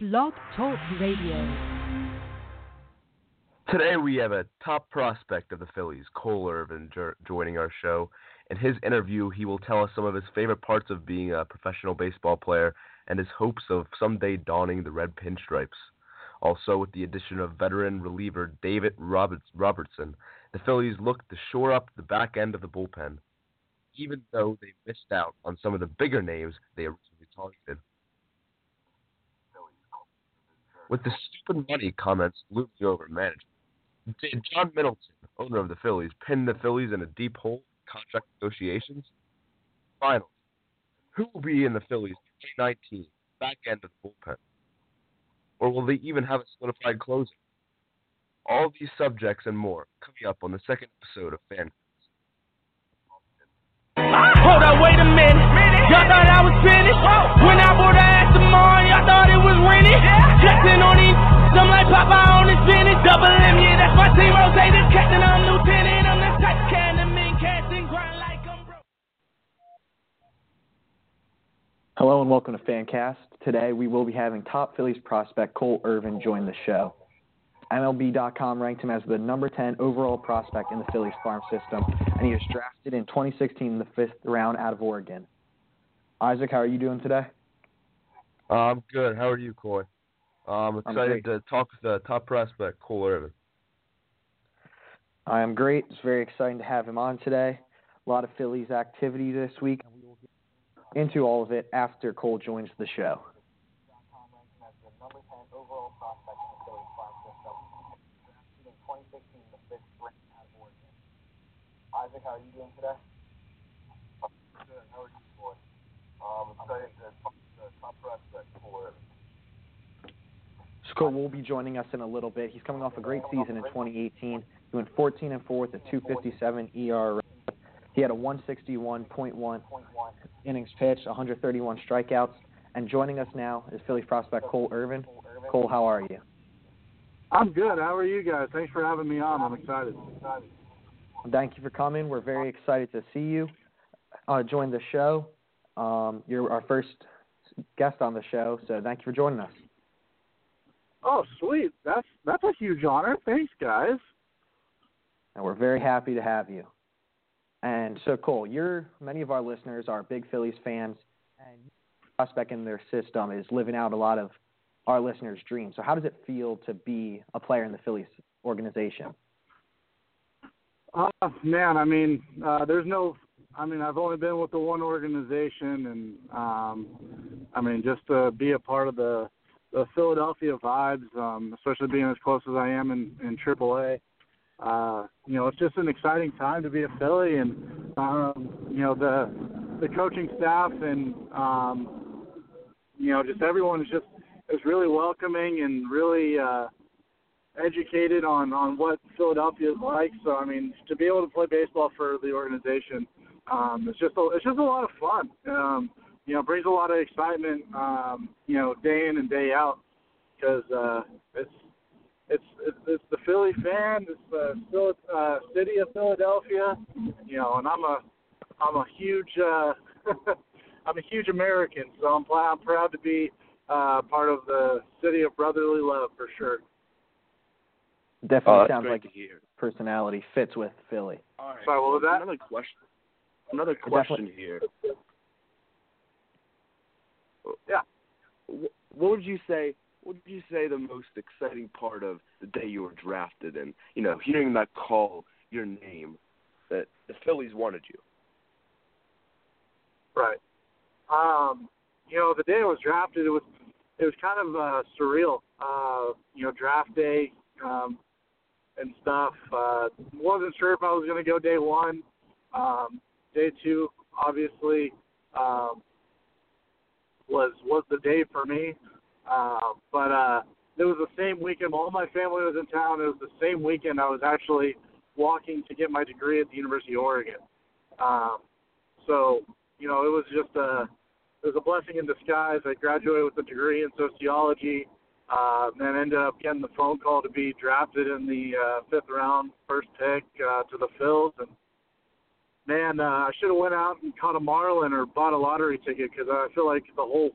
Blog Talk Radio. Today we have a top prospect of the Phillies, Cole Irvin, joining our show. In his interview, he will tell us some of his favorite parts of being a professional baseball player and his hopes of someday donning the red pinstripes. Also, with the addition of veteran reliever David Roberts- Robertson, the Phillies look to shore up the back end of the bullpen, even though they missed out on some of the bigger names they originally targeted. With the stupid money comments looming over management, did John Middleton, owner of the Phillies, pin the Phillies in a deep hole in contract negotiations? Finally, who will be in the Phillies 2019 back end of the bullpen? Or will they even have a solidified closing? All these subjects and more coming up on the second episode of Fan. Ah! Hold up, wait a minute. Y'all thought I was finished? Oh. When I bought the on these, like on his. Double M, yeah, that's my team. Rotated captain, I'm lieutenant. I'm the type casting grind like I'm broke. Hello and welcome to Phancast. Today we will be having top Phillies prospect Cole Irvin join the show. MLB.com ranked him as the number 10 overall prospect in the Phillies farm system, and he was drafted in 2016 in the fifth round out of Oregon. Isaac, how are you doing today? I'm good. How are you, Koy? I'm I'm excited to talk with the top prospect, Cole Irvin. I am great. It's very exciting to have him on today. A lot of Phillies activity this week, and we will get into all of it after Cole joins the show. Isaac, how are you doing today? Good. How are you, Koy? Um, excited to talk to the top prospect for So Cole will be joining us in a little bit. He's coming off a great season in 2018, He went 14 and 4 with a 257 ERA. He had a 161.1 innings pitched, 131 strikeouts. And joining us now is Phillies prospect Cole Irvin. Cole, how are you? I'm good. How are you guys? Thanks for having me on. I'm excited. Thank you for coming. We're very excited to see you uh, join the show. Um, you're our first guest on the show, so thank you for joining us. Oh, sweet. That's that's a huge honor. Thanks, guys. and we're very happy to have you. And so, Cole, you're many of our listeners are big Phillies fans, and prospect in their system is living out a lot of our listeners' dreams. So, how does it feel to be a player in the Phillies organization? Uh, man, I mean, uh, there's no. I mean, I've only been with the one organization, and um, I mean, just to be a part of the the Philadelphia vibes, um, especially being as close as I am in in AAA. Uh, you know, it's just an exciting time to be a Philly, and um, you know the the coaching staff and um, you know just everyone is just is really welcoming and really. Uh, educated on on what Philadelphia is like. So I mean, to be able to play baseball for the organization, um, it's just a, it's just a lot of fun. Um, you know, brings a lot of excitement. Um, you know, day in and day out because uh, it's it's it's it's the Philly fan. It's the Phil, uh, city of Philadelphia. You know, and I'm a I'm a huge uh, I'm a huge American, so I'm pl- I'm proud to be uh, part of the city of brotherly love for sure. Definitely Oh, sounds like to hear. personality fits with Philly. All right. Sorry, what was that? Another question. Another question here. Yeah. What would you say? What would you say the most exciting part of the day you were drafted and you know hearing that call your name that the Phillies wanted you? Right. Um, you know, the day I was drafted, it was it was kind of uh, surreal. Uh, you know, draft day um, and stuff. Uh, wasn't sure if I was going to go day one. Um, day two, obviously, um, was was the day for me. Uh, but uh, it was the same weekend. All my family was in town. It was the same weekend I was actually walking to get my degree at the University of Oregon. Um, so you know, it was just a it was a blessing in disguise. I graduated with a degree in sociology, uh, and ended up getting the phone call to be drafted in the uh, fifth round, first pick uh, to the Phils. And man, uh, I should have went out and caught a marlin or bought a lottery ticket because I feel like the whole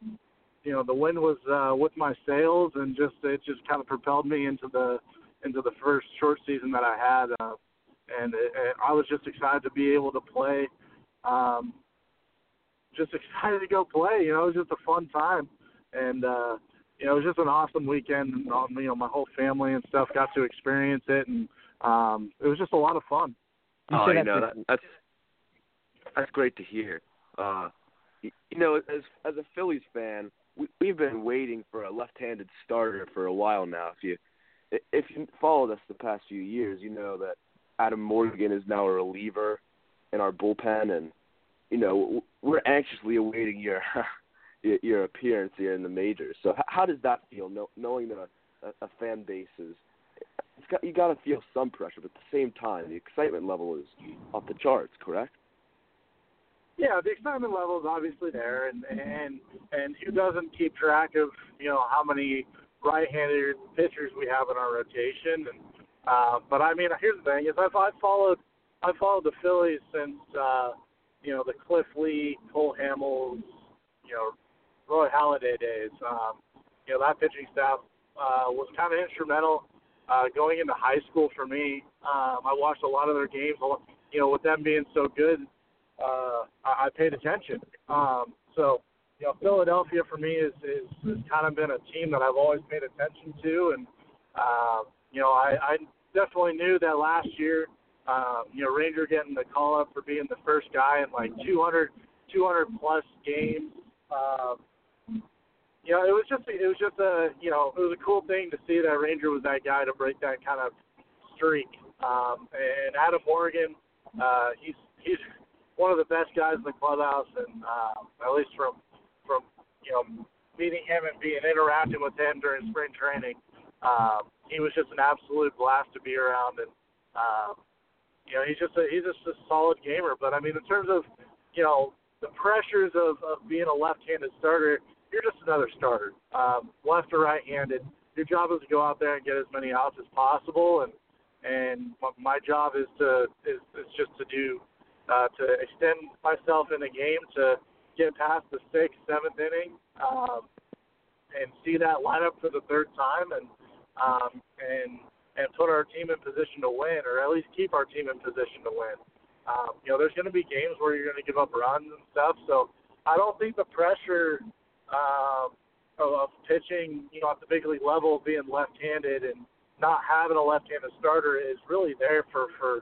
you know the wind was uh, with my sails, and just it just kind of propelled me into the into the first short season that I had, uh, and, it, and I was just excited to be able to play. Um, just excited to go play. You know, it was just a fun time, and uh, you know, it was just an awesome weekend. And, um, you know, my whole family and stuff got to experience it, and um, it was just a lot of fun. You oh, say you that's know that, that's that's great to hear. Uh, you, know, as as a Phillies fan, we, we've been waiting for a left-handed starter for a while now. If you if you followed us the past few years, you know that Adam Morgan is now a reliever in our bullpen, and you know we're anxiously awaiting your your, your appearance here in the majors. So, how does that feel, knowing that a, a fan base is it's got, you got to feel some pressure, but at the same time, the excitement level is off the charts. Correct? Yeah, the excitement level is obviously there, and and and who doesn't keep track of you know how many right-handed pitchers we have in our rotation? And uh, but I mean, here's the thing: is I've, I've followed I've followed the Phillies since uh, you know the Cliff Lee, Cole Hamels, you know Roy Halladay days. Um, you know that pitching staff uh, was kind of instrumental uh, going into high school for me. Um, I watched a lot of their games. You know, with them being so good, uh, I, I paid attention. Um, so, you know, Philadelphia for me is, is has kind of been a team that I've always paid attention to, and uh, you know, I, I definitely knew that last year, um, you know, Ranger getting the call up for being the first guy in like 200, 200 plus games. Um, you know, it was just it was just a you know it was a cool thing to see that Ranger was that guy to break that kind of streak. Um, and Adam Morgan, uh, he's he's one of the best guys in the clubhouse, and uh, at least from from you know meeting him and being interacting with him during spring training, um, he was just an absolute blast to be around, and um, you know he's just a he's just a solid gamer. But I mean, in terms of you know the pressures of, of being a left-handed starter, you're just another starter, um, left or right-handed. Your job is to go out there and get as many outs as possible, and and my job is to is, is just to do uh, to extend myself in the game to get past the sixth, seventh inning, um, and see that lineup for the third time, and um, and and put our team in position to win, or at least keep our team in position to win. Um, you know, there's going to be games where you're going to give up runs and stuff, so I don't think the pressure um, of, of pitching, you know, at the big league level, being left-handed and not having a left-handed starter is really there for for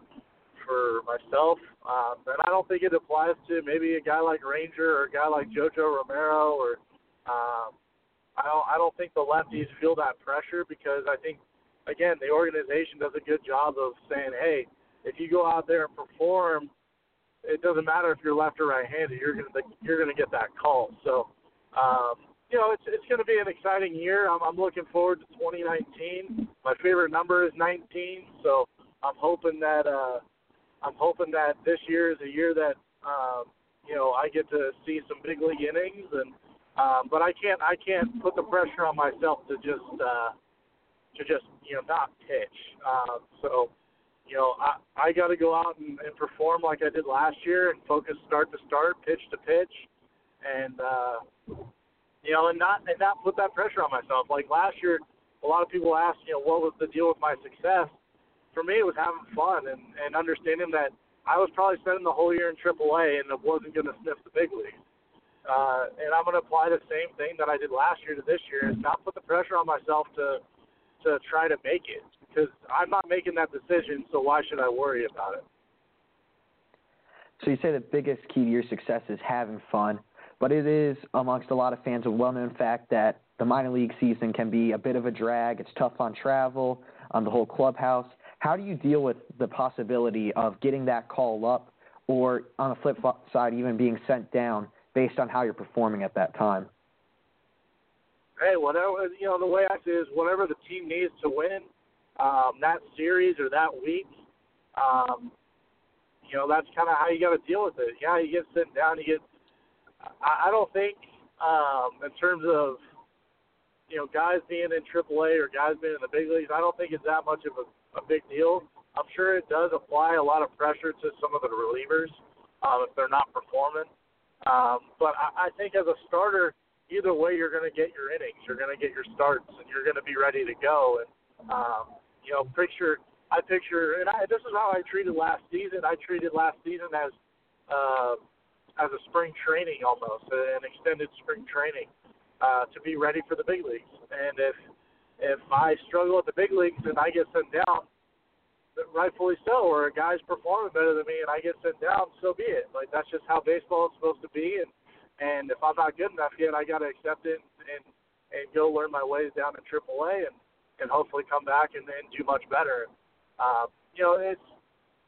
for myself. Um, and I don't think it applies to maybe a guy like Ranger or a guy like JoJo Romero or um, I don't I don't think the lefties feel that pressure because I think again the organization does a good job of saying, hey, if you go out there and perform, it doesn't matter if you're left or right-handed, you're gonna you're gonna get that call. So. Um, you know, it's it's to be an exciting year. I'm, I'm looking forward to 2019. My favorite number is 19, so I'm hoping that uh, I'm hoping that this year is a year that um, you know I get to see some big league innings, and um, but I can't I can't put the pressure on myself to just uh, to just you know not pitch. Um, so you know I I got to go out and, and perform like I did last year and focus start to start, pitch to pitch, and uh, you know, and not and not put that pressure on myself. Like last year, a lot of people asked, you know, what was the deal with my success? For me, it was having fun and and understanding that I was probably spending the whole year in AAA and I wasn't going to sniff the big leagues. Uh, and I'm going to apply the same thing that I did last year to this year, and not put the pressure on myself to to try to make it because I'm not making that decision. So why should I worry about it? So you say the biggest key to your success is having fun, but it is amongst a lot of fans a well-known fact that the minor league season can be a bit of a drag. It's tough on travel, on the whole clubhouse. How do you deal with the possibility of getting that call up, or on the flip side, even being sent down based on how you're performing at that time? Hey, whatever you know, the way I see it is whatever the team needs to win um, that series or that week. Um, you know, that's kind of how you got to deal with it. Yeah, you get sent down. You get. I, I don't think um, in terms of you know guys being in AAA or guys being in the big leagues. I don't think it's that much of a, a big deal. I'm sure it does apply a lot of pressure to some of the relievers um, if they're not performing. Um, but I, I think as a starter, either way, you're going to get your innings, you're going to get your starts, and you're going to be ready to go. And um, you know, picture I picture, and I, this is how I treated last season. I treated last season as uh, as a spring training almost, an extended spring training uh, to be ready for the big leagues. And if if I struggle at the big leagues and I get sent down, rightfully so, or a guy's performing better than me and I get sent down, so be it. Like that's just how baseball is supposed to be. And and if I'm not good enough yet, I got to accept it and and go learn my ways down in AAA and and hopefully come back and then do much better. Um, you know, it's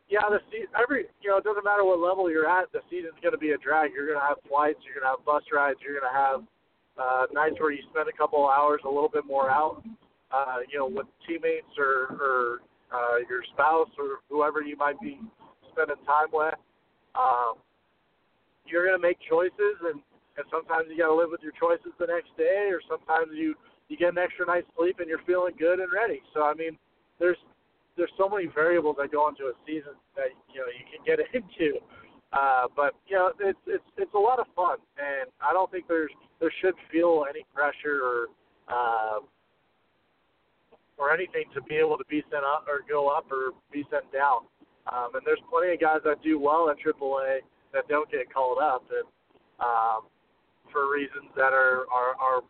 yeah, the se- every you know it doesn't matter what level you're at, the season's going to be a drag. You're going to have flights, you're going to have bus rides, you're going to have uh, nights where you spend a couple hours a little bit more out, uh, you know, with teammates or or uh, your spouse or whoever you might be spending time with. Um, you're going to make choices, and and sometimes you got to live with your choices the next day, or sometimes you you get an extra night's sleep and you're feeling good and ready. So I mean, there's there's so many variables that go into a season that you know you can get into. Uh, but you know, it's it's it's a lot of fun, and I don't think there's there should feel any pressure or uh, or anything to be able to be sent up or go up or be sent down. Um, and there's plenty of guys that do well at AAA that don't get called up, and um, for reasons that are, are are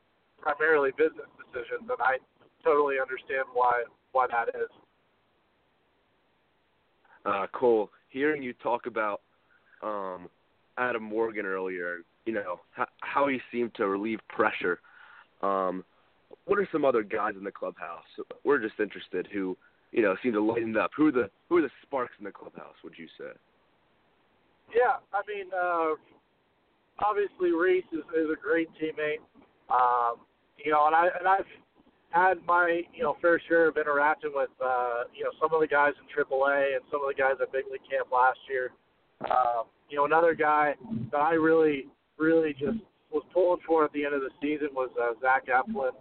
primarily business decisions, and I totally understand why why that is. Uh, Cole, hearing you talk about um, Adam Morgan earlier, you know how, how he seemed to relieve pressure. Um, what are some other guys in the clubhouse? We're just interested who you know seem to lighten up. Who are the who are the sparks in the clubhouse? Would you say? Yeah, I mean, uh, obviously Rhys is, is a great teammate. Um, you know, and I and I've had my you know fair share of interacting with uh, you know some of the guys in AAA and some of the guys at big league camp last year. Uh, you know, another guy that I really really just was pulling for at the end of the season was uh, Zach Eflin.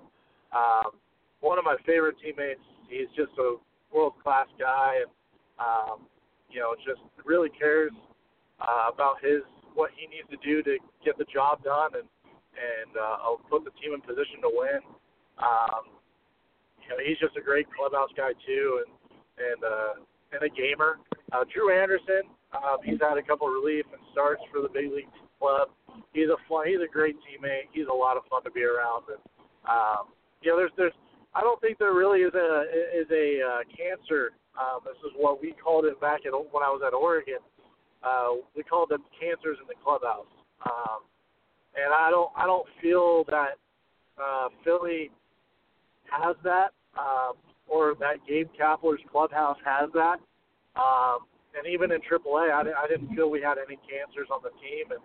Um, one of my favorite teammates. He's just a world class guy, and um, you know, just really cares uh, about his what he needs to do to get the job done and and uh, put the team in position to win. Um, you know, he's just a great clubhouse guy too, and and uh, and a gamer. Uh, Drew Anderson, um, he's had a couple relief and starts for the big league club. He's a fun, he's a great teammate. He's a lot of fun to be around, and um, you know, there's there's I don't think there really is a is a uh, cancer. Um, this is what we called it back at when I was at Oregon. Uh, we called them cancers in the clubhouse, um, and I don't I don't feel that uh, Philly has that, um, or that Gabe Kapler's clubhouse has that. Um, and even in AAA, I, I didn't feel we had any cancers on the team, and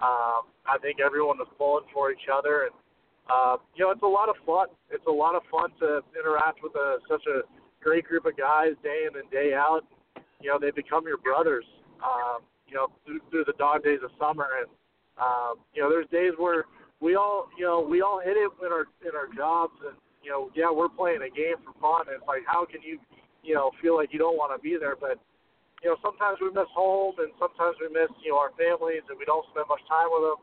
um, I think everyone was pulling for each other. And uh, you know, it's a lot of fun. It's a lot of fun to interact with a, such a great group of guys day in and day out. You know, they become your brothers. Um, you know, through, through the dog days of summer, and um, you know, there's days where we all, you know, we all hit it in our in our jobs, and you know, yeah, we're playing a game for fun. And it's like, how can you, you know, feel like you don't want to be there? But, you know, sometimes we miss home and sometimes we miss, you know, our families and we don't spend much time with them.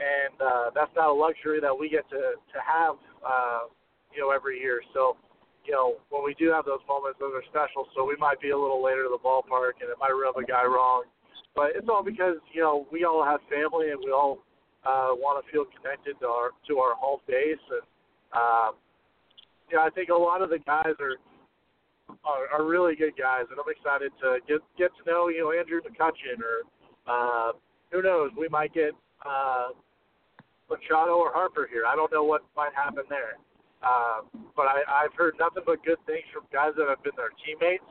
And uh, that's not a luxury that we get to, to have, uh, you know, every year. So, you know, when we do have those moments, those are special. So we might be a little later to the ballpark and it might rub a guy wrong. But it's all because, you know, we all have family and we all uh, want to feel connected to our to our home base and um, yeah, I think a lot of the guys are, are are really good guys, and I'm excited to get get to know you know Andrew McCutchen or uh, who knows we might get uh, Machado or Harper here. I don't know what might happen there, uh, but I, I've heard nothing but good things from guys that have been their teammates,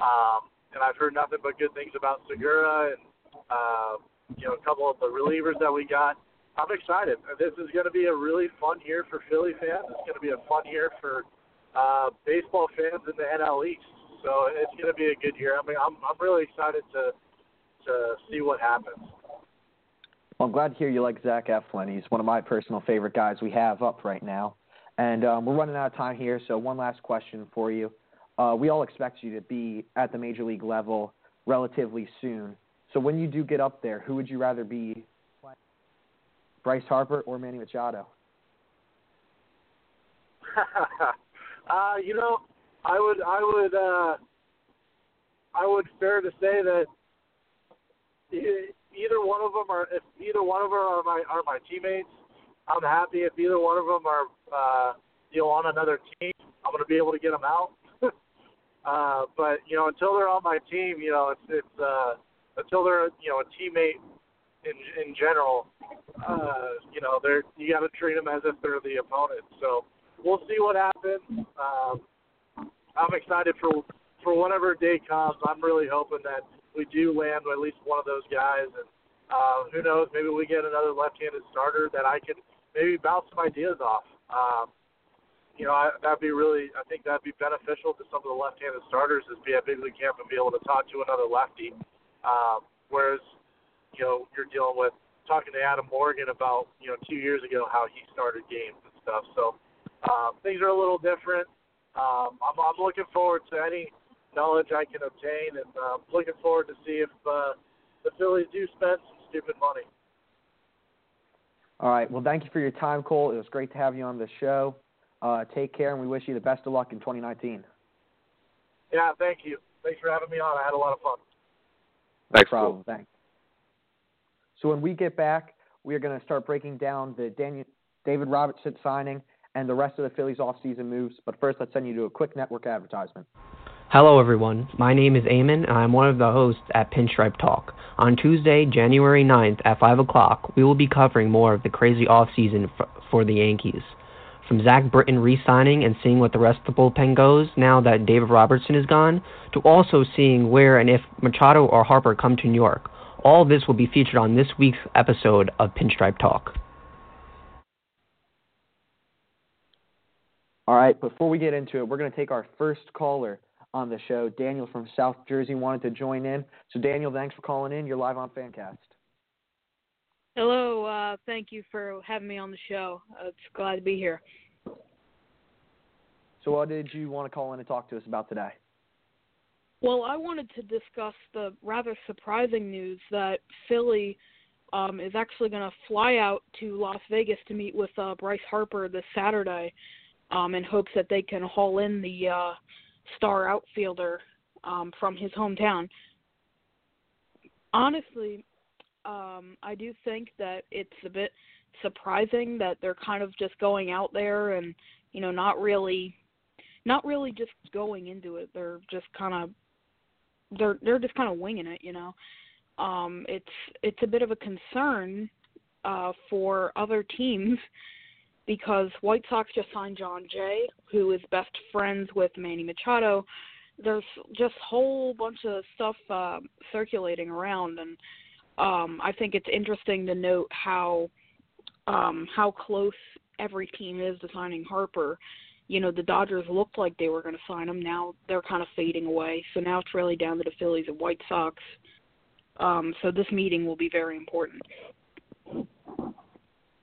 um, and I've heard nothing but good things about Segura and uh, you know a couple of the relievers that we got. I'm excited. This is going to be a really fun year for Philly fans. It's going to be a fun year for uh, baseball fans in the NL East. So it's going to be a good year. I mean, I'm I'm really excited to to see what happens. Well, I'm glad to hear you like Zach Eflin. He's one of my personal favorite guys we have up right now. And um, we're running out of time here, so one last question for you. Uh, we all expect you to be at the major league level relatively soon. So when you do get up there, who would you rather be Bryce Harper or Manny Machado? uh, you know, I would I would uh, I would fair to say that either one of them are if either one of them are my are my teammates. I'm happy if either one of them are uh, you know on another team. I'm going to be able to get them out. uh, but you know, until they're on my team, you know, it's it's uh, until they're you know a teammate in in general. Uh, you know, they're you got to treat them as if they're the opponent. So we'll see what happens. Um, I'm excited for for whatever day comes. I'm really hoping that we do land at least one of those guys, and uh, who knows, maybe we get another left-handed starter that I could maybe bounce some ideas off. Um, you know, I, that'd be really, I think that'd be beneficial to some of the left-handed starters is be at big league camp and be able to talk to another lefty. Um, whereas, you know, you're dealing with talking to Adam Morgan about, you know, two years ago how he started games and stuff. So um, things are a little different. Um, I'm, I'm looking forward to any knowledge I can obtain, and uh, looking forward to see if uh, the Phillies do spend some stupid money. All right. Well, thank you for your time, Cole. It was great to have you on the show. Uh, take care, and we wish you the best of luck in 2019. Yeah, thank you. Thanks for having me on. I had a lot of fun. Thanks, No Thanks, problem. Thanks. So when we get back, we are going to start breaking down the Daniel, David Robertson signing and the rest of the Phillies offseason moves. But first, let's send you to a quick network advertisement. Hello, everyone. My name is Eamon, and I'm one of the hosts at Pinstripe Talk. On Tuesday, January 9th at 5 o'clock, we will be covering more of the crazy offseason f- for the Yankees. From Zach Britton re signing and seeing what the rest of the bullpen goes now that David Robertson is gone, to also seeing where and if Machado or Harper come to New York. All this will be featured on this week's episode of Pinstripe Talk. All right, before we get into it, we're going to take our first caller on the show. Daniel from South Jersey wanted to join in. So, Daniel, thanks for calling in. You're live on Phancast. Hello, uh, thank you for having me on the show. Uh, it's glad to be here. So, what did you want to call in and talk to us about today? Well, I wanted to discuss the rather surprising news that Philly um, is actually going to fly out to Las Vegas to meet with uh, Bryce Harper this Saturday um, in hopes that they can haul in the uh, star outfielder um, from his hometown. Honestly, um, I do think that it's a bit surprising that they're kind of just going out there and you know not really not really just going into it they're just kind of they're they're just kind of winging it you know um it's it's a bit of a concern uh for other teams because White Sox just signed Jon Jay, who is best friends with Manny Machado. There's just a whole bunch of stuff uh, circulating around, and um, I think it's interesting to note how um, how close every team is to signing Harper. You know, the Dodgers looked like they were going to sign him. Now they're kind of fading away. So now it's really down to the Phillies and White Sox. Um, so this meeting will be very important.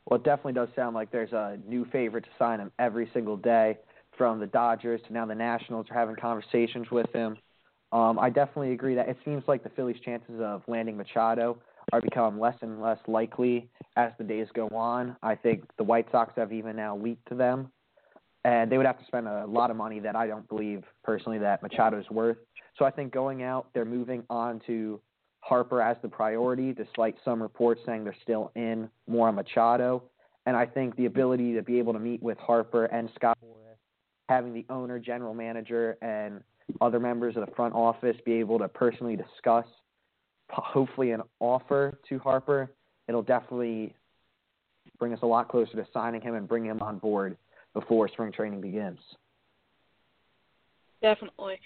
Well, it definitely does sound like there's a new favorite to sign him every single day, from the Dodgers to now the Nationals are having conversations with him. Um, I definitely agree that it seems like the Phillies' chances of landing Machado are becoming less and less likely as the days go on. I think the White Sox have even now leaked to them, and they would have to spend a lot of money that I don't believe personally that Machado is worth. So I think going out, they're moving on to Harper as the priority, despite some reports saying they're still in more on Machado. And I think the ability to be able to meet with Harper and Scott having the owner, general manager, and other members of the front office be able to personally discuss, hopefully, an offer to Harper, it'll definitely bring us a lot closer to signing him and bringing him on board before spring training begins. Definitely.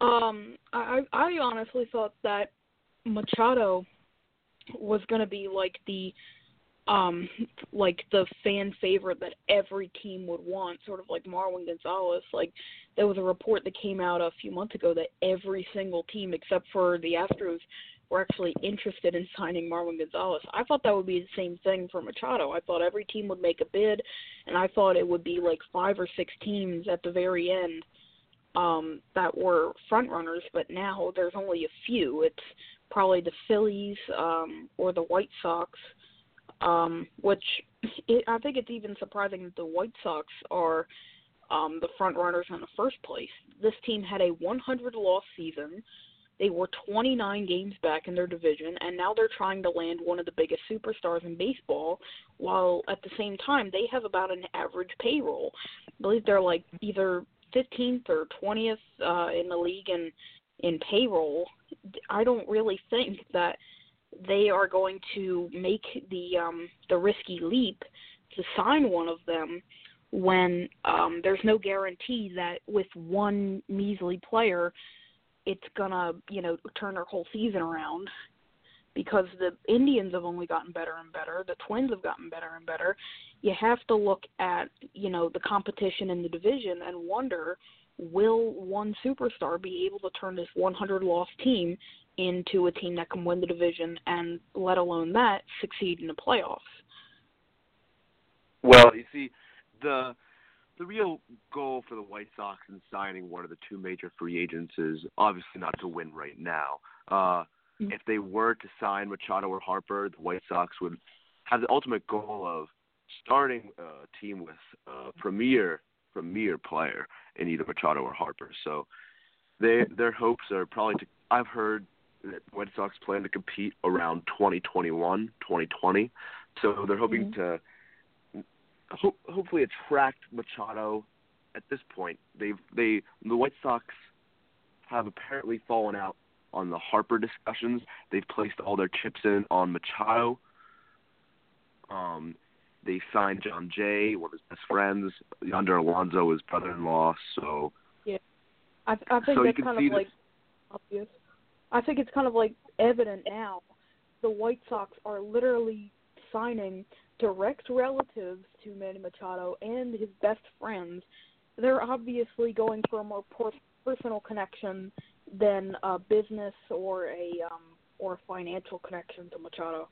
Um, I I honestly thought that Machado was going to be like the um like the fan favorite that every team would want, sort of like Marwin Gonzalez. Like there was a report that came out a few months ago that every single team except for the Astros were actually interested in signing Marwin Gonzalez. I thought that would be the same thing for Machado. I thought every team would make a bid and I thought it would be like five or six teams at the very end um that were front runners, but now there's only a few. It's probably the Phillies um, or the White Sox. um, which it, I think it's even surprising that the White Sox are um, the front runners in the first place. This team had a 100 loss season. They were 29 games back in their division, and now they're trying to land one of the biggest superstars in baseball, while at the same time they have about an average payroll. I believe they're like either 15th or 20th uh, in the league in in payroll. I don't really think that they are going to make the um, the risky leap to sign one of them when um, there's no guarantee that with one measly player it's gonna you know turn their whole season around because the Indians have only gotten better and better, the Twins have gotten better and better. You have to look at you know the competition in the division and wonder will one superstar be able to turn this 100 loss team into a team that can win the division and let alone that succeed in the playoffs. Well, you see, the the real goal for the White Sox in signing one of the two major free agents is obviously not to win right now. Uh, mm-hmm. If they were to sign Machado or Harper, the White Sox would have the ultimate goal of starting a team with a premier premier player in either Machado or Harper. So they their hopes are probably to. I've heard that White Sox plan to compete around 2021, 2020. So they're hoping mm-hmm. to ho- hopefully attract Machado. At this point, they've they the White Sox have apparently fallen out on the Harper discussions. They've placed all their chips in on Machado. Um, they signed Jon Jay, one of his best friends. Yonder Alonso, his brother-in-law. So yeah, I, I think so that's kind of like obvious. I think it's kind of like evident now. The White Sox are literally signing direct relatives to Manny Machado and his best friends, they're obviously going for a more personal connection than a business or a um, or a financial connection to Machado.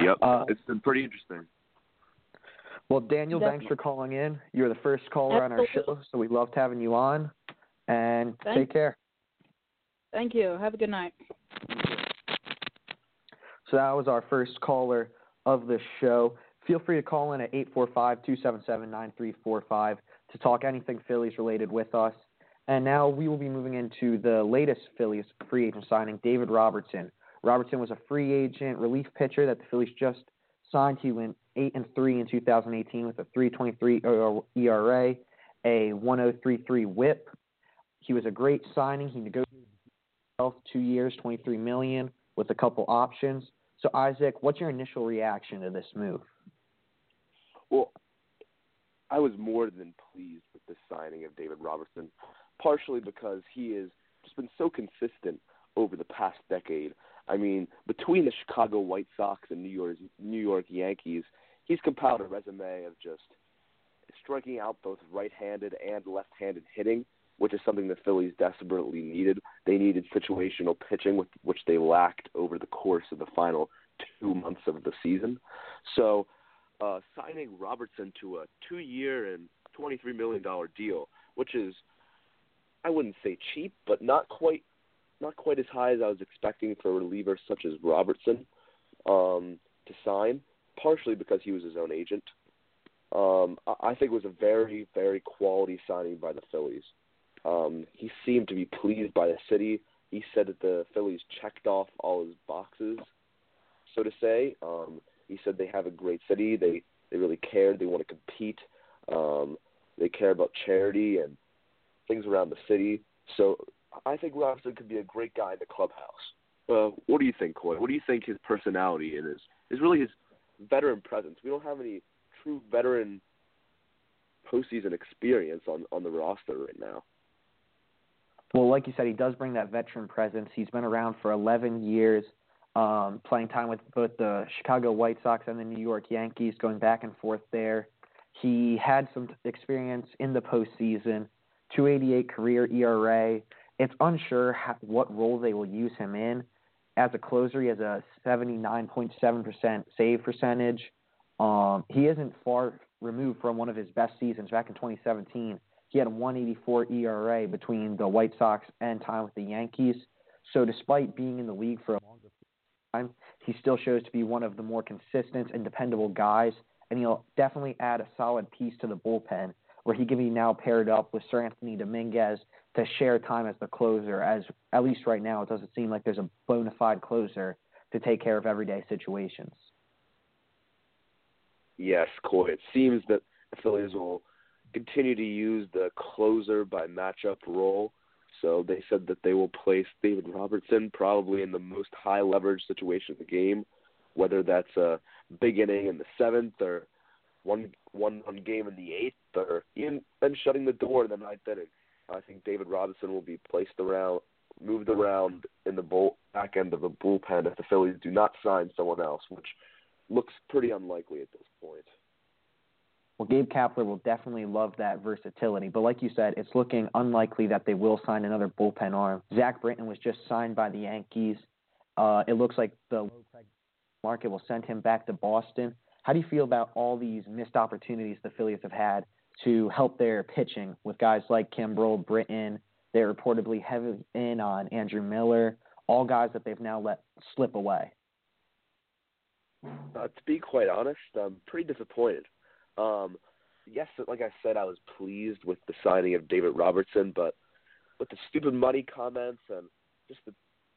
Yep, uh, it's been pretty interesting. Well, Daniel, Definitely. thanks for calling in. You're the first caller Absolutely. on our show, so we loved having you on. And Thank take care. Thank you. Have a good night. So that was our first caller of the show. Feel free to call in at 845-277-9345 to talk anything Phillies related with us. And now we will be moving into the latest Phillies free agent signing, David Robertson. Robertson was a free agent relief pitcher that the Phillies just signed. He went 8 and 3 in 2018 with a 3.23 uh, uh, ERA, a 1.033 WHIP. He was a great signing. He negotiated himself 2 years, 23 million with a couple options. So, Isaac, what's your initial reaction to this move? Well, I was more than pleased with the signing of David Robertson, partially because he has just been so consistent over the past decade. I mean, between the Chicago White Sox and New York New York Yankees, he's compiled a resume of just striking out both right-handed and left-handed hitting, which is something the Phillies desperately needed. They needed situational pitching, which they lacked over the course of the final two months of the season. So, uh, signing Robertson to a two-year and $23 million deal, which is, I wouldn't say cheap, but not quite, not quite as high as I was expecting for a reliever such as Robertson um, to sign. Partially because he was his own agent. Um, I think it was a very, very quality signing by the Phillies. Um, he seemed to be pleased by the city. He said that the Phillies checked off all his boxes, so to say. Um, he said they have a great city. They they really care. They want to compete. Um, they care about charity and things around the city. So I think Robinson could be a great guy in the clubhouse. Uh, what do you think, Koy? What do you think his personality and his is really his veteran presence? We don't have any true veteran postseason experience on on the roster right now. Well, like you said, he does bring that veteran presence. He's been around for 11 years, um, playing time with both the Chicago White Sox and the New York Yankees, going back and forth there. He had some experience in the postseason, 288 career ERA. It's unsure how, what role they will use him in. As a closer, he has a 79.7% save percentage. Um, he isn't far removed from one of his best seasons back in 2017 he had a 184 ERA between the White Sox and time with the Yankees. So despite being in the league for a longer time, he still shows to be one of the more consistent and dependable guys, and he'll definitely add a solid piece to the bullpen where he can be now paired up with Seranthony Dominguez to share time as the closer, as at least right now it doesn't seem like there's a bona fide closer to take care of everyday situations. Yes, Koy. It seems that the Phillies will continue to use the closer by matchup role. So they said that they will place David Robertson probably in the most high leverage situation of the game, whether that's a big inning in the seventh or one one one game in the eighth or even shutting the door in the ninth inning. I think David Robertson will be placed around moved around in the bull, back end of the bullpen if the Phillies do not sign someone else, which looks pretty unlikely at this point. Well, Gabe Kapler will definitely love that versatility. But like you said, it's looking unlikely that they will sign another bullpen arm. Zach Britton was just signed by the Yankees. Uh, it looks like the market will send him back to Boston. How do you feel about all these missed opportunities the Phillies have had to help their pitching with guys like Kimbrel, Britton? They're reportedly heavy in on Andrew Miller, all guys that they've now let slip away. Uh, to be quite honest, I'm pretty disappointed. Um, yes, like I said, I was pleased with the signing of David Robertson, but with the stupid money comments and just the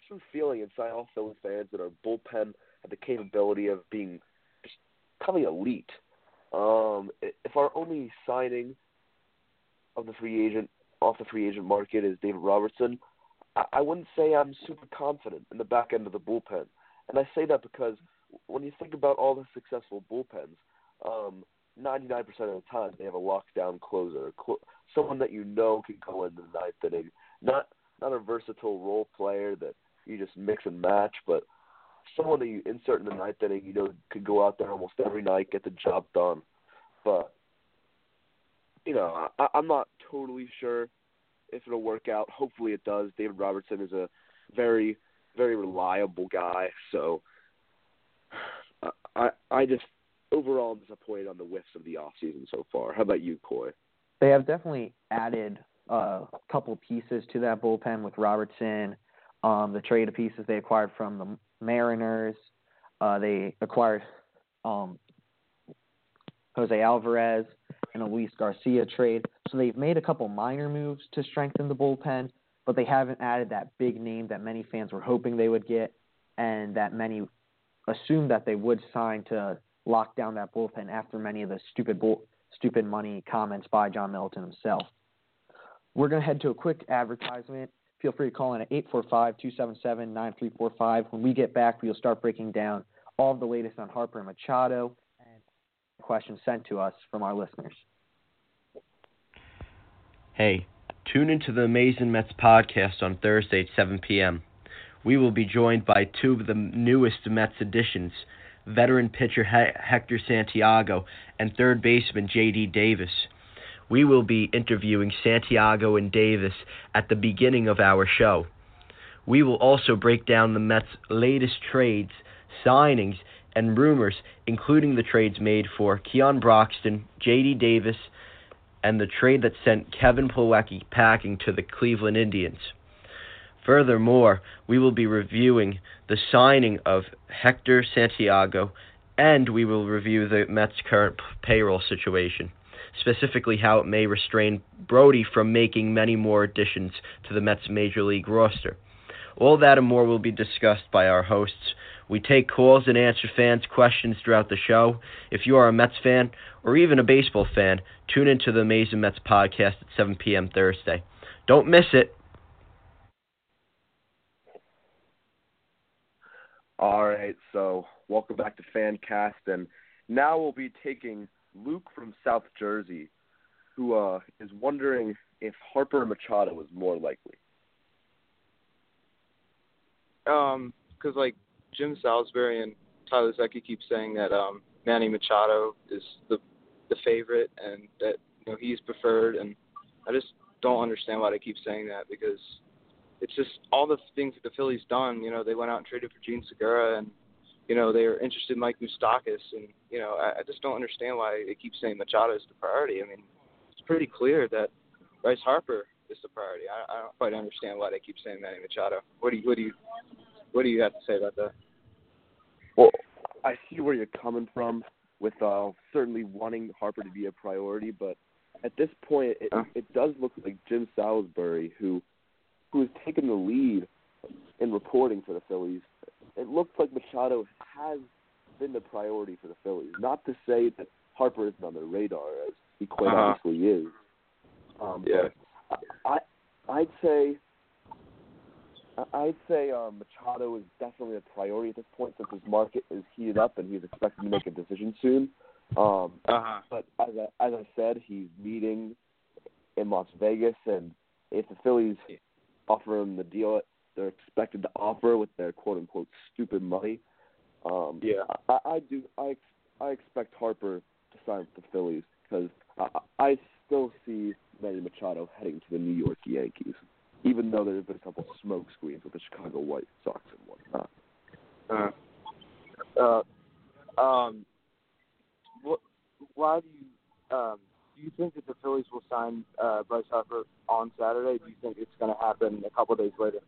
true feeling inside all Phillies fans that our bullpen had the capability of being just probably elite. Um, if our only signing of the free agent off the free agent market is David Robertson, I, I wouldn't say I'm super confident in the back end of the bullpen. And I say that because when you think about all the successful bullpens, um, 99% of the time they have a lockdown closer, cl- someone that you know can go in the ninth inning, not not a versatile role player that you just mix and match, but someone that you insert in the ninth inning, you know, could go out there almost every night, get the job done. But you know, I, I'm not totally sure if it'll work out. Hopefully, it does. David Robertson is a very, very reliable guy, so I I just overall I'm disappointed on the whiffs of the off season so far. How about you, Koy? They have definitely added a couple pieces to that bullpen with Robertson. Um, the trade of pieces they acquired from the Mariners. Uh, they acquired um, Jose Alvarez and a Luis Garcia trade. So they've made a couple minor moves to strengthen the bullpen, but they haven't added that big name that many fans were hoping they would get and that many assumed that they would sign to lock down that bullpen after many of the stupid bull, stupid money comments by John Middleton himself. We're going to head to a quick advertisement. Feel free to call in at 845-277-9345. When we get back, we'll start breaking down all of the latest on Harper and Machado and questions sent to us from our listeners. Hey, tune into the Amazing Mets podcast on Thursday at 7 p.m. We will be joined by two of the newest Mets additions – veteran pitcher Hector Santiago, and third baseman J.D. Davis. We will be interviewing Santiago and Davis at the beginning of our show. We will also break down the Mets' latest trades, signings, and rumors, including the trades made for Keon Broxton, J.D. Davis, and the trade that sent Kevin Plawecki packing to the Cleveland Indians. Furthermore, we will be reviewing the signing of Hector Santiago and we will review the Mets' current payroll situation, specifically how it may restrain Brodie from making many more additions to the Mets' major league roster. All that and more will be discussed by our hosts. We take calls and answer fans' questions throughout the show. If you are a Mets fan or even a baseball fan, tune into the Amazing Mets podcast at 7 p.m. Thursday. Don't miss it. All right, so welcome back to Phancast, and now we'll be taking Luke from South Jersey, who uh, is wondering if Harper Machado is more likely. Um, because like Jim Salisbury and Tyler Zecchi keep saying that um Manny Machado is the the favorite and that you know he's preferred, and I just don't understand why they keep saying that because it's just all the things that the Phillies done. You know, they went out and traded for Jean Segura, and you know they are interested in Mike Moustakas, and you know I, I just don't understand why they keep saying Machado is the priority. I mean, it's pretty clear that Bryce Harper is the priority. I, I don't quite understand why they keep saying Manny Machado. What do you what do you what do you have to say about that? Well, I see where you're coming from with uh, certainly wanting Harper to be a priority, but at this point, it, it does look like Jim Salisbury, who who has taken the lead in reporting for the Phillies. It looks like Machado has been the priority for the Phillies. Not to say that Harper isn't on their radar, as he quite Uh-huh. obviously is. Um, Yeah. I, I'd say, I'd say um, Machado is definitely a priority at this point since his market is heated up and he's expected to make a decision soon. Um, Uh-huh. but as I, as I said, he's meeting in Las Vegas, and if the Phillies offer him the deal they're expected to offer with their quote unquote stupid money, um, Yeah. I, I do I I expect Harper to sign with the Phillies because I, I still see Manny Machado heading to the New York Yankees, even though there's been a couple of smoke screens with the Chicago White Sox and whatnot. Uh, uh, um, what? Why do you um, do you think that the Phillies will sign uh, Bryce Harper on Saturday? Do you think it's going to happen a couple days later?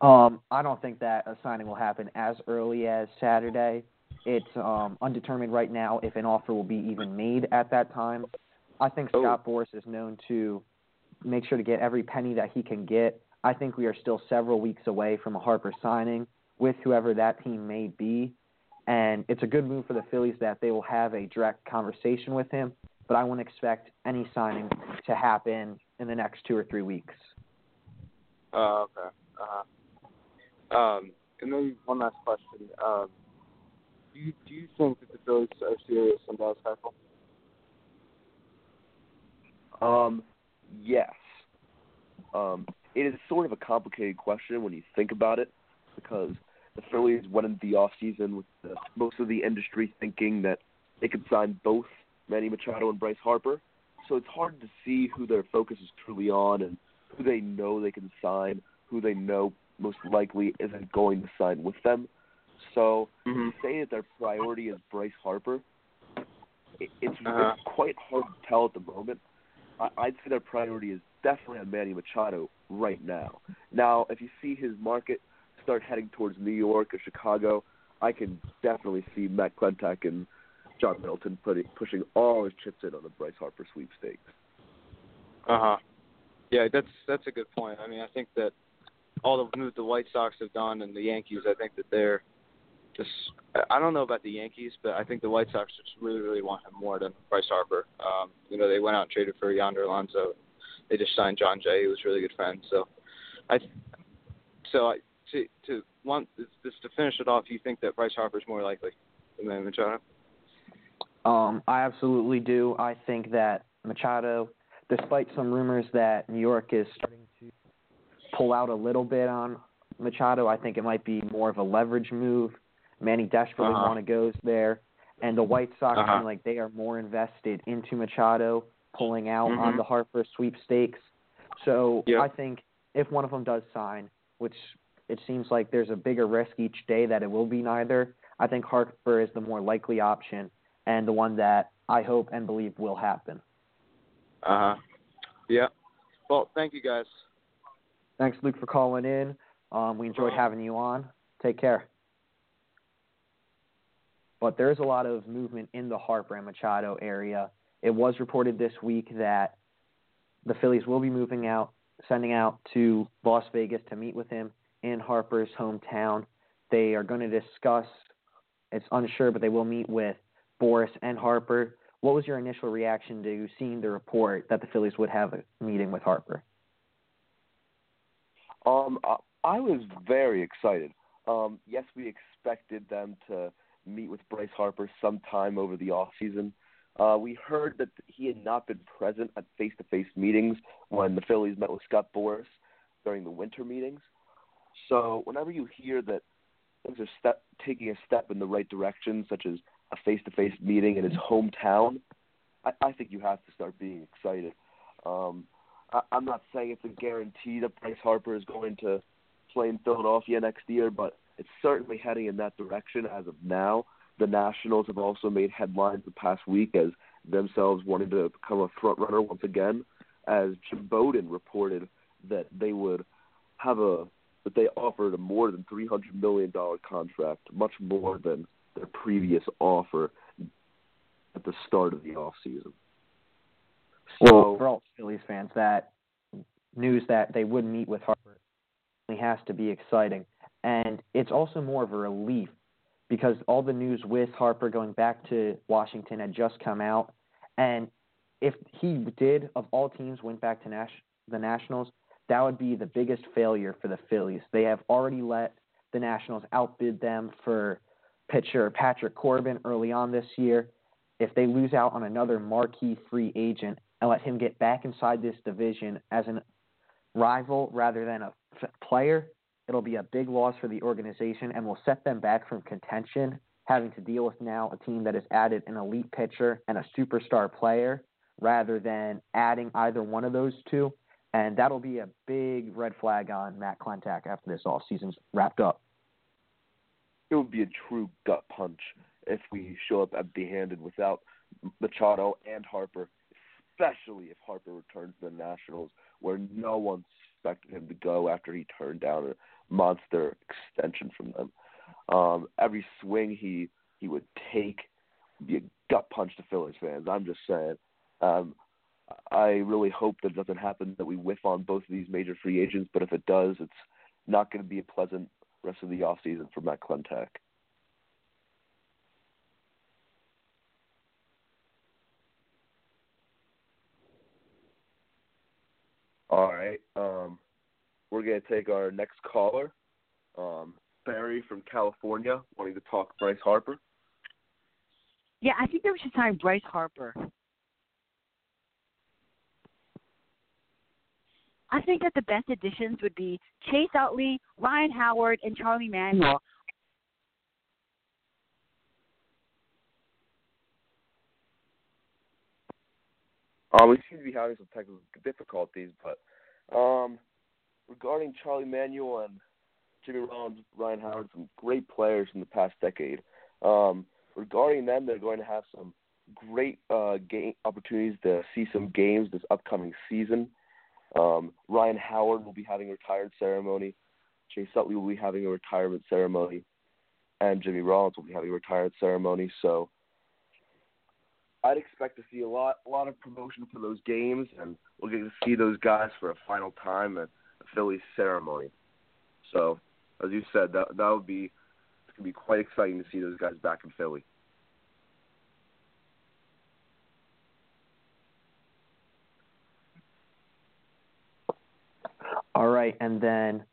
Um, I don't think that a signing will happen as early as Saturday. It's um, undetermined right now if an offer will be even made at that time. I think Scott Boras is known to make sure to get every penny that he can get. I think we are still several weeks away from a Harper signing with whoever that team may be. And it's a good move for the Phillies that they will have a direct conversation with him, but I wouldn't expect any signing to happen in the next two or three weeks. Uh, okay. Uh-huh. Um, and then one last question. Um, do you do you think that the Phillies are serious on Dallas Keuchel? Um, yes. Um, it is sort of a complicated question when you think about it, because the Phillies went into the off season with the, most of the industry thinking that they could sign both Manny Machado and Bryce Harper. So it's hard to see who their focus is truly on and who they know they can sign, who they know most likely isn't going to sign with them. So to say that their priority is Bryce Harper, it, it's, Uh-huh. it's quite hard to tell at the moment. I, I'd say their priority is definitely on Manny Machado right now. Now, if you see his market start heading towards New York or Chicago, I can definitely see Matt Klentak and John Middleton putting pushing all his chips in on the Bryce Harper sweepstakes. Uh huh. Yeah, that's that's a good point. I mean, I think that all the moves the White Sox have done and the Yankees, I think that they're just. I don't know about the Yankees, but I think the White Sox just really, really want him more than Bryce Harper. Um, you know, they went out and traded for Yonder Alonso. They just signed Jon Jay, who was really good friend. So, I. So I to to one just to finish it off, you think that Bryce Harper's more likely than Machado? Um, I absolutely do. I think that Machado, despite some rumors that New York is starting pull out a little bit on Machado, I think it might be more of a leverage move. Manny desperately Uh-huh. want to goes there, and the White Sox Uh-huh. seem like they are more invested into Machado pulling out on Mhm. the Harper sweepstakes. So Yep. I think if one of them does sign, which it seems like there's a bigger risk each day that it will be neither, I think Harper is the more likely option and the one that I hope and believe will happen. Uh huh. Yeah. Well, thank you guys. Thanks, Luke, for calling in. Um, we enjoyed having you on. Take care. But there is a lot of movement in the Harper and Machado area. It was reported this week that the Phillies will be moving out, sending out to Las Vegas to meet with him in Harper's hometown. They are going to discuss, it's unsure, but they will meet with Boras and Harper. What was your initial reaction to seeing the report that the Phillies would have a meeting with Harper? Um, I, was very excited. Um, yes, we expected them to meet with Bryce Harper sometime over the off season. Uh, we heard that he had not been present at face-to-face meetings when the Phillies met with Scott Boras during the winter meetings. So whenever you hear that things are step, taking a step in the right direction, such as a face-to-face meeting in his hometown, I, I think you have to start being excited. Um, I, I'm not saying it's a guarantee that Bryce Harper is going to play in Philadelphia next year, but it's certainly heading in that direction as of now. The Nationals have also made headlines the past week as themselves wanting to become a front runner once again, as Jim Bowden reported that they would have a that they offered a more than three hundred million dollar contract, much more than their previous offer at the start of the off season. So, well, for all Phillies fans, that news that they would meet with Harper has to be exciting, and it's also more of a relief because all the news with Harper going back to Washington had just come out, and if he did, of all teams, went back to Nash- the Nationals, that would be the biggest failure for the Phillies. They have already let the Nationals outbid them for pitcher Patrick Corbin early on this year. If they lose out on another marquee free agent and let him get back inside this division as a rival rather than a f- player, it'll be a big loss for the organization and will set them back from contention, having to deal with now a team that has added an elite pitcher and a superstar player rather than adding either one of those two. And that'll be a big red flag on Matt Klentak after this all season's wrapped up. It would be a true gut punch if we show up empty handed without Machado and Harper, especially if Harper returns to the Nationals, where no one expected him to go after he turned down a monster extension from them. Um, every swing he he would take would be a gut punch to Phillies fans. I'm just saying. Um, I really hope that it doesn't happen that we whiff on both of these major free agents, but if it does, it's not going to be a pleasant rest of the off season for Matt Klentak. All right. Um, we're going to take our next caller, um, Barry from California, wanting to talk Bryce Harper. Yeah, I think that we should sign Bryce Harper. I think that the best additions would be Chase Utley, Ryan Howard, and Charlie Manuel. Um, we seem to be having some technical difficulties, but um, regarding Charlie Manuel and Jimmy Rollins, Ryan Howard, some great players in the past decade. Um, regarding them, they're going to have some great uh, game opportunities to see some games this upcoming season. Um, Ryan Howard will be having a retirement ceremony. Chase Utley will be having a retirement ceremony, and Jimmy Rollins will be having a retirement ceremony. So I'd expect to see a lot, a lot of promotion for those games, and we'll get to see those guys for a final time at the Phillies ceremony. So, as you said, that that would be it's gonna be quite exciting to see those guys back in Philly. All right, and then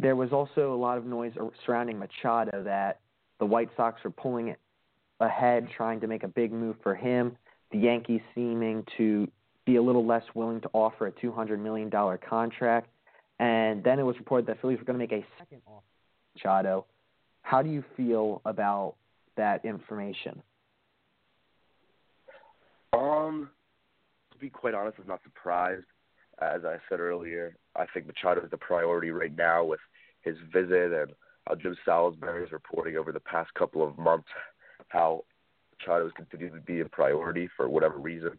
there was also a lot of noise surrounding Machado that the White Sox were pulling it ahead, trying to make a big move for him. The Yankees seeming to be a little less willing to offer a $200 million contract. And then it was reported that Phillies were going to make a second offer Machado. How do you feel about that information? Um, to be quite honest, I'm not surprised. As I said earlier, I think Machado is the priority right now with his visit and how Jim Salisbury is reporting over the past couple of months how Machado has continued to be a priority for whatever reason.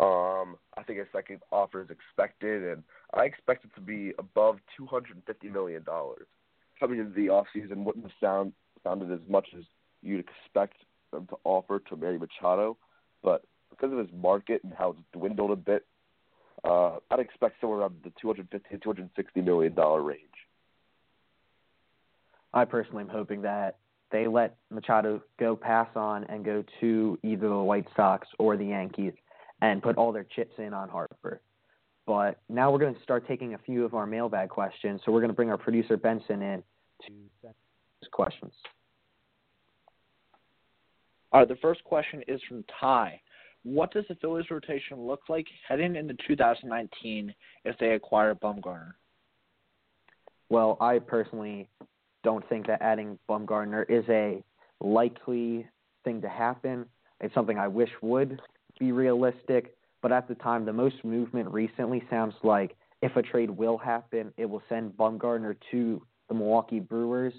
Um, I think a second offer is expected, and I expect it to be above two hundred and fifty million dollars. Coming into the offseason wouldn't have sound sounded as much as you'd expect them to offer to Manny Machado, but because of his market and how it's dwindled a bit, uh, I'd expect somewhere around the 250 to 260 million dollar range. I personally am hoping that they let Machado go pass on and go to either the White Sox or the Yankees and put all their chips in on Harper. But now we're going to start taking a few of our mailbag questions. So we're going to bring our producer Benson in to send questions. All right, the first question is from Ty. What does the Phillies rotation look like heading into 2019 if they acquire Bumgarner? Well, I personally don't think that adding Bumgarner is a likely thing to happen. It's something I wish would be realistic, but at the time, the most movement recently sounds like if a trade will happen, it will send Bumgarner to the Milwaukee Brewers.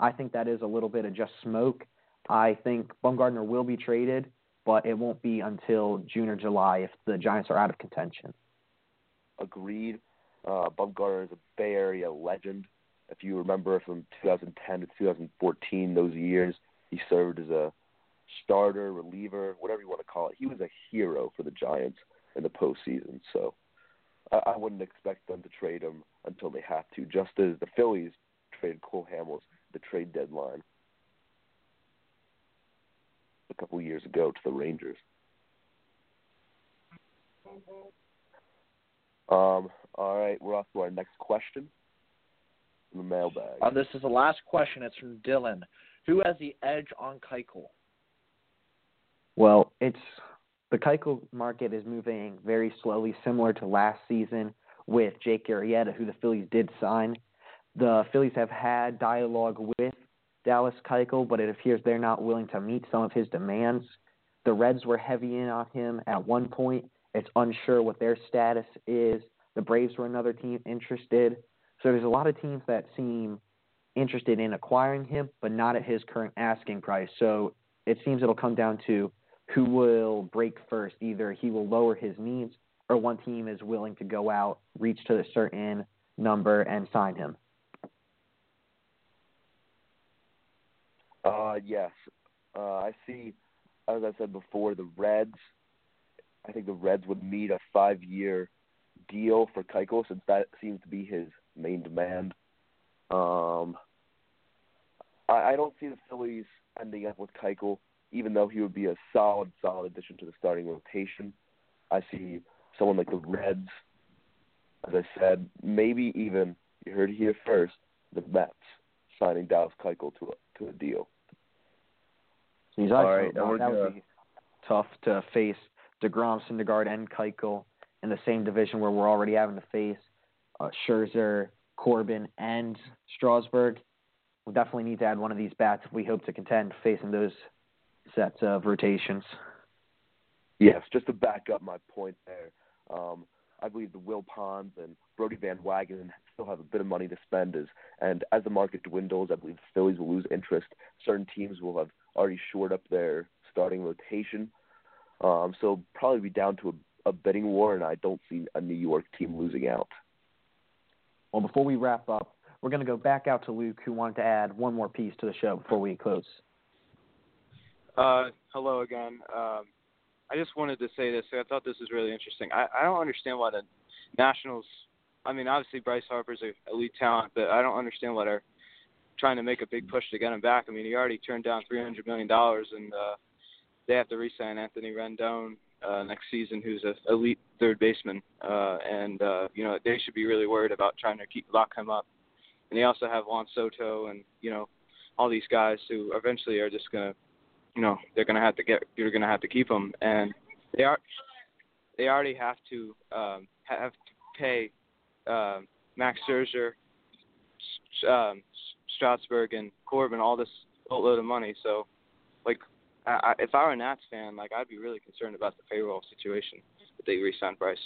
I think that is a little bit of just smoke. I think Bumgarner will be traded, but it won't be until June or July if the Giants are out of contention. Agreed. Uh, Bumgarner is a Bay Area legend. If you remember from 2010 to 2014, those years, he served as a starter, reliever, whatever you want to call it. He was a hero for the Giants in the postseason. So I, I wouldn't expect them to trade him until they have to, just as the Phillies traded Cole Hamels the trade deadline a couple of years ago to the Rangers. Um, all right, we're off to our next question the mailbag. Uh, this is the last question. It's from Dylan. Who has the edge on Keuchel? Well, it's the Keuchel market is moving very slowly, similar to last season with Jake Arrieta, who the Phillies did sign. The Phillies have had dialogue with Dallas Keuchel, but it appears they're not willing to meet some of his demands. The Reds were heavy in on him at one point. It's unsure what their status is. The Braves were another team interested. So there's a lot of teams that seem interested in acquiring him, but not at his current asking price. So it seems it'll come down to who will break first. Either he will lower his needs, or one team is willing to go out, reach to a certain number, and sign him. Uh, yes. Uh, I see, as I said before, the Reds. I think the Reds would meet a five-year deal for Keuchel since that seems to be his main demand. Um, I, I don't see the Phillies ending up with Keuchel, even though he would be a solid, solid addition to the starting rotation. I see someone like the Reds, as I said, maybe even you heard it here first, the Mets signing Dallas Keuchel to a to a deal. He's All also right, and that would be tough to face Degrom, Syndergaard, and Keuchel in the same division where we're already having to face uh, Scherzer, Corbin, and Strasburg. We'll definitely need to add one of these bats if we hope to contend facing those sets of rotations. Yes, just to back up my point there, um, I believe the Wilpons and Brodie Van Wagenen still have a bit of money to spend, as and as the market dwindles, I believe the Phillies will lose interest. Certain teams will have already shored up their starting rotation, um, so probably be down to a, a bidding war, and I don't see a New York team losing out. Well, before we wrap up, we're going to go back out to Luke, who wanted to add one more piece to the show before we close. Uh, hello again. Um, I just wanted to say this. I thought this was really interesting. I, I don't understand why the Nationals. I mean, obviously Bryce Harper's a elite talent, but I don't understand why they're trying to make a big push to get him back. I mean, he already turned down three hundred million dollars, and uh, they have to re-sign Anthony Rendon uh, next season, who's a elite third baseman, uh, and uh, you know they should be really worried about trying to keep lock him up. And they also have Juan Soto and you know all these guys who eventually are just gonna you know they're gonna have to get you're gonna have to keep them and they are they already have to um have to pay um Max Scherzer um Strasburg and Corbin all this boatload of money. So like I, if I were a Nats fan like I'd be really concerned about the payroll situation if they re-sign Bryce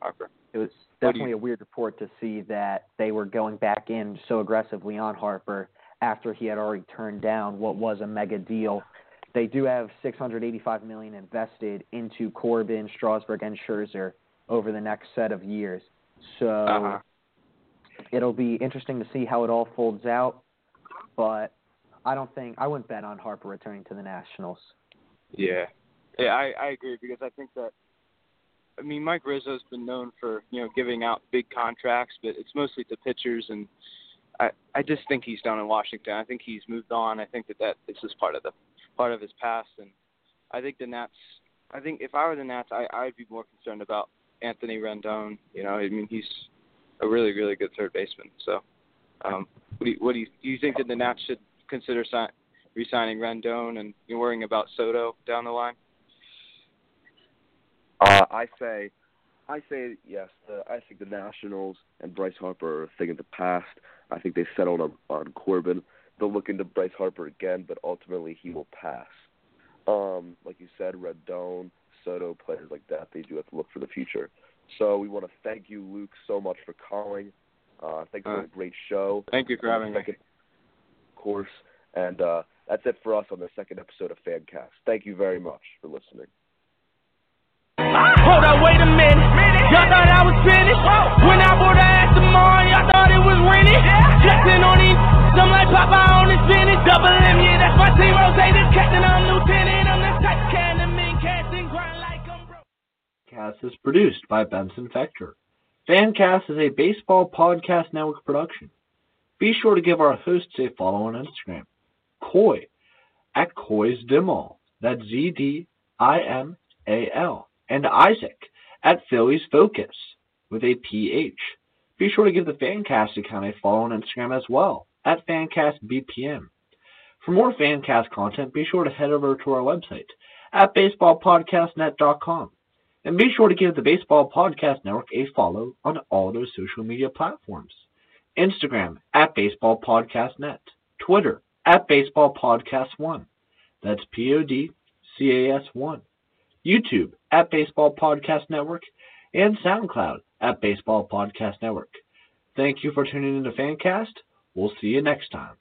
Harper It was definitely you- a weird report to see that they were going back in so aggressively on Harper after he had already turned down what was a mega deal. They do have 685 million invested into Corbin, Strasburg, and Scherzer over the next set of years. So Uh-huh. it'll be interesting to see how it all folds out. But I don't think I wouldn't bet on Harper returning to the Nationals. Yeah, yeah, I I agree because I think that I mean Mike Rizzo's been known for you know giving out big contracts, but it's mostly to pitchers, and I I just think he's done in Washington. I think he's moved on. I think that that this is part of the part of his past, and I think the Nats. I think if I were the Nats, I I'd be more concerned about Anthony Rendon. You know, I mean he's a really really good third baseman. So, um, what do you, what do you do? You think that the Nats should consider si- re-signing Rendon and you're worrying about Soto down the line? Uh, I say, I say yes. Uh, I think the Nationals and Bryce Harper are a thing of the past. I think they settled on, on Corbin. They'll look into Bryce Harper again, but ultimately he will pass. Um, like you said, Rendon, Soto, players like that, they do have to look for the future. So we want to thank you, Luke, so much for calling. Uh, thanks for Uh, a great show. Thank you for Uh, having me. Second course, and uh, that's it for us on the second episode of Phancast. Thank you very much for listening. Hold up, wait a minute. Y'all thought I was finished? When I bought the ass tomorrow, y'all thought it was rented? Jackson on these, I'm like Popeye on his spinach. Double M, yeah, that's my team. Rotated captain, I'm lieutenant. I'm the type of can that mean cast grind like I'm broke. Cast is produced by Benson Fector. Phancast is a baseball podcast network production. Be sure to give our hosts a follow on Instagram. Koy at Koy's Dimal. That's Z D I M A L. And Isaac at Phillies Phocus with a PH. Be sure to give the Phancast account a follow on Instagram as well at PhancastBPM. For more Phancast content, be sure to head over to our website at baseballpodcastnet.com. And be sure to give the Baseball Podcast Network a follow on all their social media platforms. Instagram at Baseball Podcast Net, Twitter at Baseball Podcast One. That's P O D C A S One. YouTube at Baseball Podcast Network and SoundCloud at Baseball Podcast Network. Thank you for tuning in to Phancast. We'll see you next time.